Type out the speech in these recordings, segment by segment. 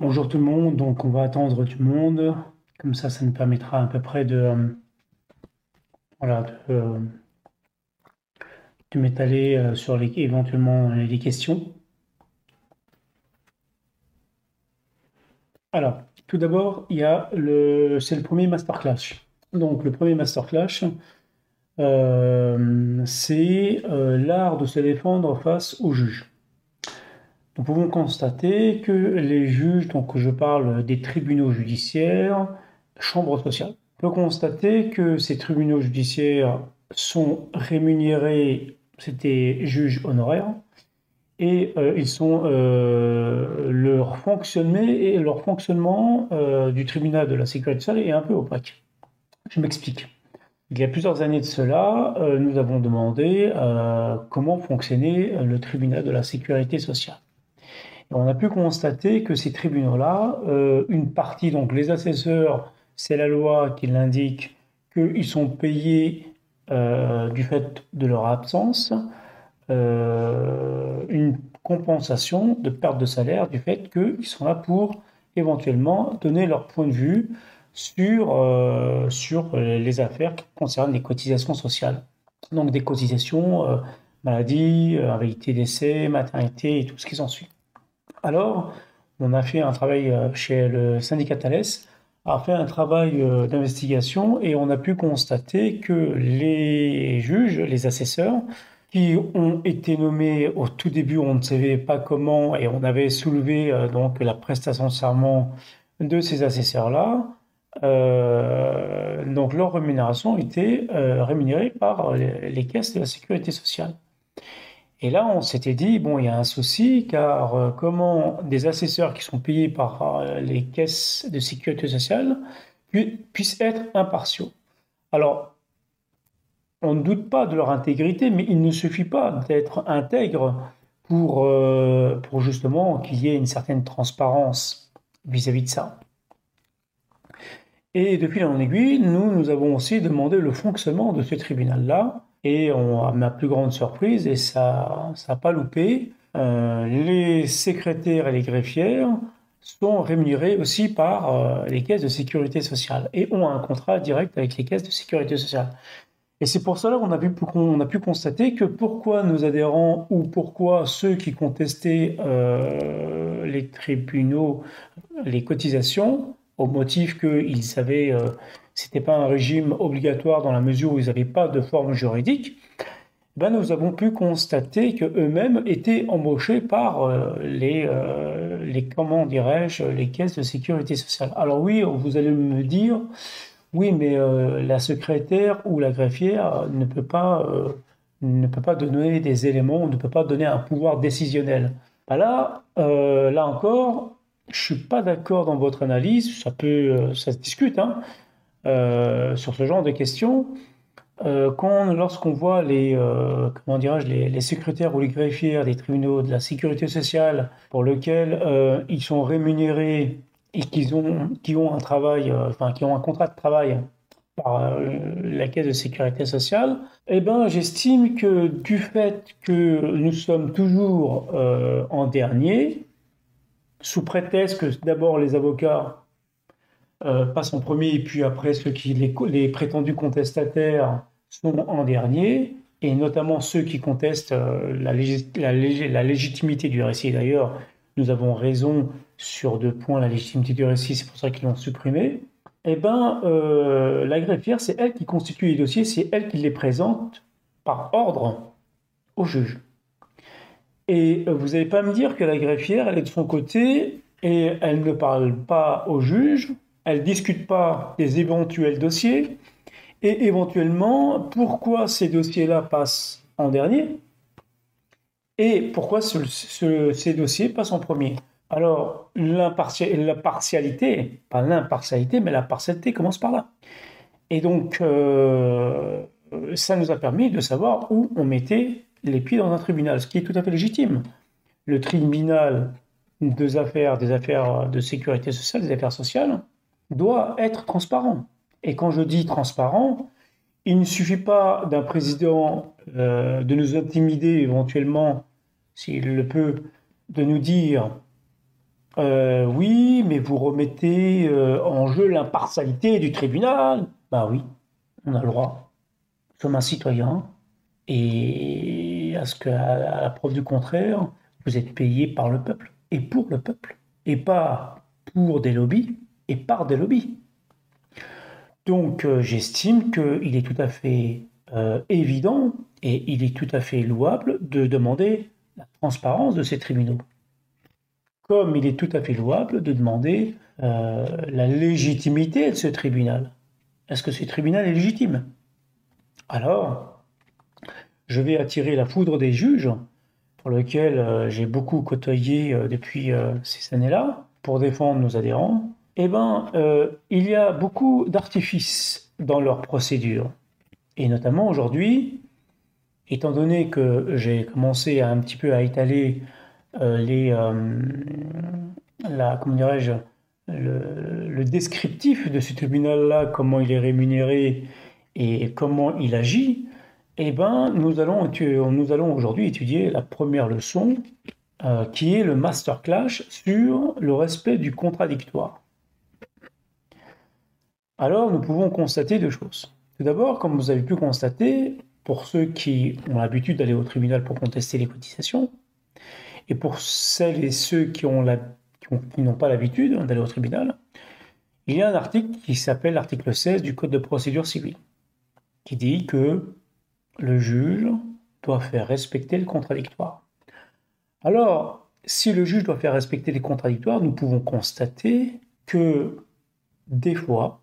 Bonjour tout le monde, donc on va attendre du monde. Comme ça, ça nous permettra à peu près de, euh, euh, m'étaler euh, sur éventuellement les questions. Alors, tout d'abord, il y a le, c'est le premier masterclass. Donc, le premier masterclass, c'est l'art de se défendre face aux juges. Nous pouvons constater que les juges, donc je parle des tribunaux judiciaires, chambres sociales, on peut constater que ces tribunaux judiciaires sont rémunérés, c'était juges honoraires, et euh, ils sont euh, leur fonctionnement et leur fonctionnement euh, du tribunal de la sécurité sociale est un peu opaque. Je m'explique. Il y a plusieurs années de cela, nous avons demandé comment fonctionnait le tribunal de la sécurité sociale. On a pu constater que ces tribunaux-là, une partie, donc les assesseurs, c'est la loi qui l'indique, qu'ils sont payés du fait de leur absence. Euh, une compensation de perte de salaire du fait qu'ils sont là pour éventuellement donner leur point de vue sur, euh, les affaires qui concernent les cotisations sociales. Donc des cotisations euh, maladie, invalidité d'essai, maternité et tout ce qui s'ensuit. Alors, on a fait un travail chez le syndicat Thales, a fait un travail d'investigation et on a pu constater que les juges, les assesseurs, qui ont été nommés au tout début, on ne savait pas comment, et on avait soulevé euh, donc la prestation de serment de ces assesseurs-là. Euh, donc leur rémunération était euh, rémunérée par les, caisses de la sécurité sociale. Et là, on s'était dit, bon, il y a un souci, car comment des assesseurs qui sont payés par les caisses de sécurité sociale puissent être impartiaux Alors, on ne doute pas de leur intégrité, mais il ne suffit pas d'être intègre pour, euh, justement qu'il y ait une certaine transparence vis-à-vis de ça. Et depuis l'an aiguille, nous, nous avons aussi demandé le fonctionnement de ce tribunal-là. Et à ma plus grande surprise, et ça n'a pas loupé, euh, les secrétaires et les greffières sont rémunérés aussi par euh, les caisses de sécurité sociale et ont un contrat direct avec les caisses de sécurité sociale. Et c'est pour cela qu'on a, pu, constater que pourquoi nos adhérents ou pourquoi ceux qui contestaient euh, les tribunaux, les cotisations, au motif qu'ils savaient euh, c'était pas un régime obligatoire dans la mesure où ils n'avaient pas de forme juridique, ben nous avons pu constater qu'eux-mêmes étaient embauchés par euh, les, euh, les, comment dirais-je, les caisses de sécurité sociale. Alors oui, vous allez me dire, oui, mais euh, la secrétaire ou la greffière ne peut pas, ne peut pas donner des éléments, ne peut pas donner un pouvoir décisionnel. Bah là, là encore, je suis pas d'accord dans votre analyse. Ça peut, ça se discute hein, sur ce genre de questions. quand, lorsqu'on voit les, comment dirais-je, les, secrétaires ou les greffières des tribunaux de la sécurité sociale pour lesquels ils sont rémunérés et qui ont, qui ont un travail, euh, enfin, qui ont un contrat de travail par euh, la caisse de sécurité sociale, eh ben, j'estime que du fait que nous sommes toujours euh, en dernier, sous prétexte que d'abord les avocats passent en premier et puis après ceux qui les, prétendus contestataires sont en dernier, et notamment ceux qui contestent la, la, légitimité du récit. D'ailleurs, nous avons raison sur deux points, la légitimité du récit, c'est pour ça qu'ils l'ont supprimé, eh ben, euh, la greffière, c'est elle qui constitue les dossiers, c'est elle qui les présente par ordre au juge. Et vous n'allez pas me dire que la greffière, elle est de son côté et elle ne parle pas au juge, elle ne discute pas des éventuels dossiers, et éventuellement, pourquoi ces dossiers-là passent en dernier, et pourquoi ces dossiers passent en premier? Alors, la partialité, pas l'impartialité, mais la partialité commence par là. Et donc, euh, ça nous a permis de savoir où on mettait les pieds dans un tribunal, ce qui est tout à fait légitime. Le tribunal des affaires, des affaires de sécurité sociale, des affaires sociales, doit être transparent. Et quand je dis transparent, il ne suffit pas d'un président euh, de nous intimider éventuellement, s'il le peut, de nous dire Euh, oui, mais vous remettez euh, en jeu l'impartialité du tribunal. Bah oui, on a le droit. Sommes un citoyen. Et à, ce que, à la preuve du contraire, vous êtes payé par le peuple et pour le peuple. Et pas pour des lobbies et par des lobbies. Donc euh, j'estime qu'il est tout à fait évident et il est tout à fait louable de demander la transparence de ces tribunaux comme il est tout à fait louable de demander euh, la légitimité de ce tribunal. Est-ce que ce tribunal est légitime? Alors, je vais attirer la foudre des juges, pour lequel euh, j'ai beaucoup côtoyé euh, depuis ces années-là, pour défendre nos adhérents. Eh bien, il y a beaucoup d'artifices dans leur procédure. Et notamment aujourd'hui, étant donné que j'ai commencé un petit peu à étaler euh, les, euh, la, comment dirais-je, le, descriptif de ce tribunal-là, comment il est rémunéré et comment il agit, eh ben, nous allons, nous allons aujourd'hui étudier la première leçon, euh, qui est le masterclass sur le respect du contradictoire. Alors, nous pouvons constater deux choses. Tout d'abord, comme vous avez pu constater, pour ceux qui ont l'habitude d'aller au tribunal pour contester les cotisations, et pour celles et ceux qui n'ont pas l'habitude d'aller au tribunal, il y a un article qui s'appelle l'article 16 du Code de procédure civile, qui dit que le juge doit faire respecter le contradictoire. Alors, si le juge doit faire respecter les contradictoires, nous pouvons constater que des fois,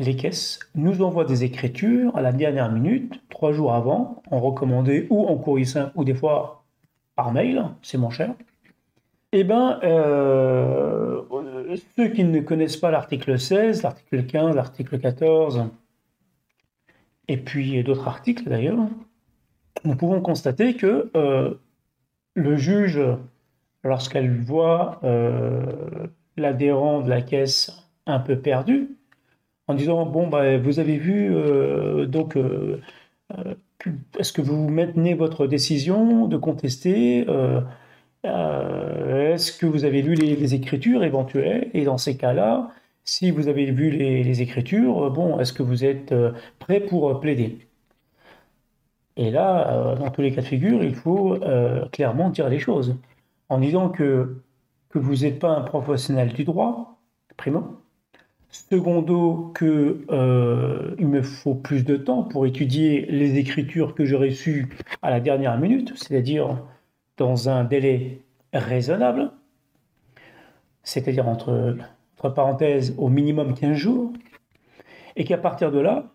les caisses nous envoient des écritures à la dernière minute, trois jours avant, en recommandé ou en courrier simple, ou des fois par mail, c'est mon cher, eh bien, euh, ceux qui ne connaissent pas l'article 16, l'article 15, l'article 14, et puis d'autres articles d'ailleurs, nous pouvons constater que euh, le juge, lorsqu'elle voit euh, l'adhérent de la caisse un peu perdu, en disant bon bah, vous avez vu donc est-ce que vous maintenez votre décision de contester euh, euh, Est-ce que vous avez lu les, écritures éventuelles? Et dans ces cas-là, si vous avez vu les, écritures, euh, bon, est-ce que vous êtes prêt pour plaider? Et là, dans tous les cas de figure, il faut clairement dire les choses en disant que, que vous n'êtes pas un professionnel du droit, primo, Secondo, que euh, il me faut plus de temps pour étudier les écritures que j'ai reçues à la dernière minute, c'est-à-dire dans un délai raisonnable, c'est-à-dire entre, entre parenthèses au minimum 15 jours, et qu'à partir de là,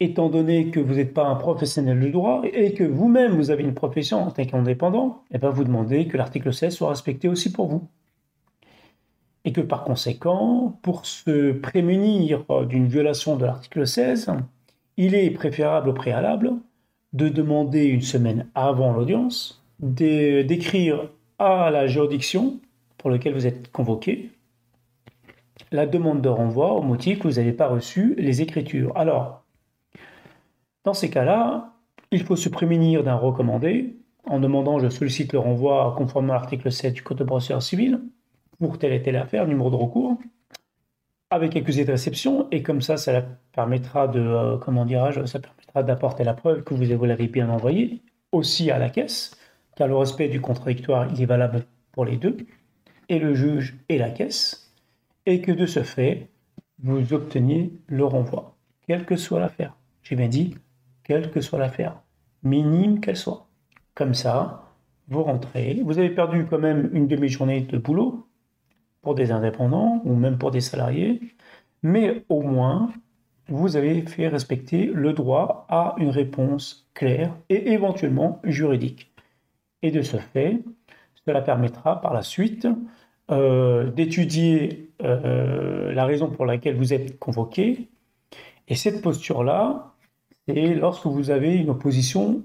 étant donné que vous n'êtes pas un professionnel du droit et que vous-même vous avez une profession en tant qu'indépendant, et eh bien vous demandez que l'article 16 soit respecté aussi pour vous et que par conséquent, pour se prémunir d'une violation de l'article 16, il est préférable au préalable de demander une semaine avant l'audience d'écrire à la juridiction pour laquelle vous êtes convoqué la demande de renvoi au motif que vous n'avez pas reçu les écritures. Alors, dans ces cas-là, il faut se prémunir d'un recommandé en demandant je sollicite le renvoi conformément à l'article 7 du Code de procédure civile pour telle et telle affaire, numéro de recours, avec accusé de et comme ça, ça permettra de, euh, comment dirais-je, ça permettra d'apporter la preuve que vous, l'avez bien envoyé, aussi à la caisse, car le respect du contradictoire, il est valable pour les deux, et le juge et la caisse, et que de ce fait, vous obteniez le renvoi, quelle que soit l'affaire. J'ai bien dit, quelle que soit l'affaire, minime qu'elle soit. Comme ça, vous rentrez, vous avez perdu quand même une demi-journée de boulot, pour des indépendants ou même pour des salariés, mais au moins vous avez fait respecter le droit à une réponse claire et éventuellement juridique. Et de ce fait, cela permettra par la suite euh, d'étudier euh, la raison pour laquelle vous êtes convoqué. Et cette posture-là, c'est lorsque vous avez une opposition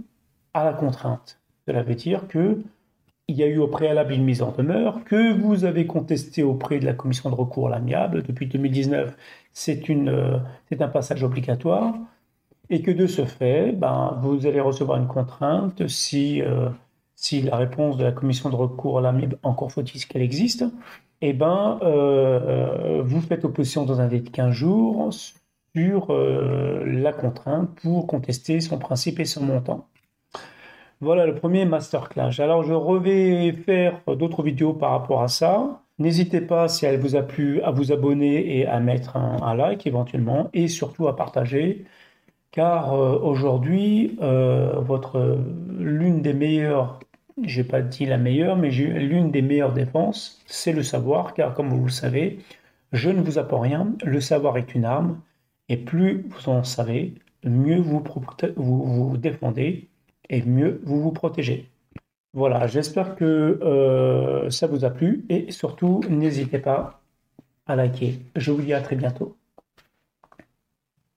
à la contrainte. Cela veut dire que il y a eu au préalable une mise en demeure que vous avez contesté auprès de la commission de recours à l'amiable depuis 2019. C'est euh, un passage obligatoire et que de ce fait, ben, vous allez recevoir une contrainte si, euh, si la réponse de la commission de recours à l'amiable, encore faut-il qu'elle existe, eh ben, euh, vous faites opposition dans un délai de 15 jours sur la contrainte pour contester son principe et son montant. Voilà le premier masterclass. Alors je vais faire d'autres vidéos par rapport à ça. N'hésitez pas, si elle vous a plu, à vous abonner et à mettre un, like éventuellement, et surtout à partager, car euh, aujourd'hui, votre l'une des meilleures j'ai pas dit la meilleure, mais l'une des meilleures défenses, c'est le savoir, car comme vous le savez, je ne vous apprends rien, le savoir est une arme, et plus vous en savez, mieux vous vous, défendez, et mieux vous vous protégez. Voilà, j'espère que euh, ça vous a plu, et surtout, n'hésitez pas à liker. Je vous dis à très bientôt.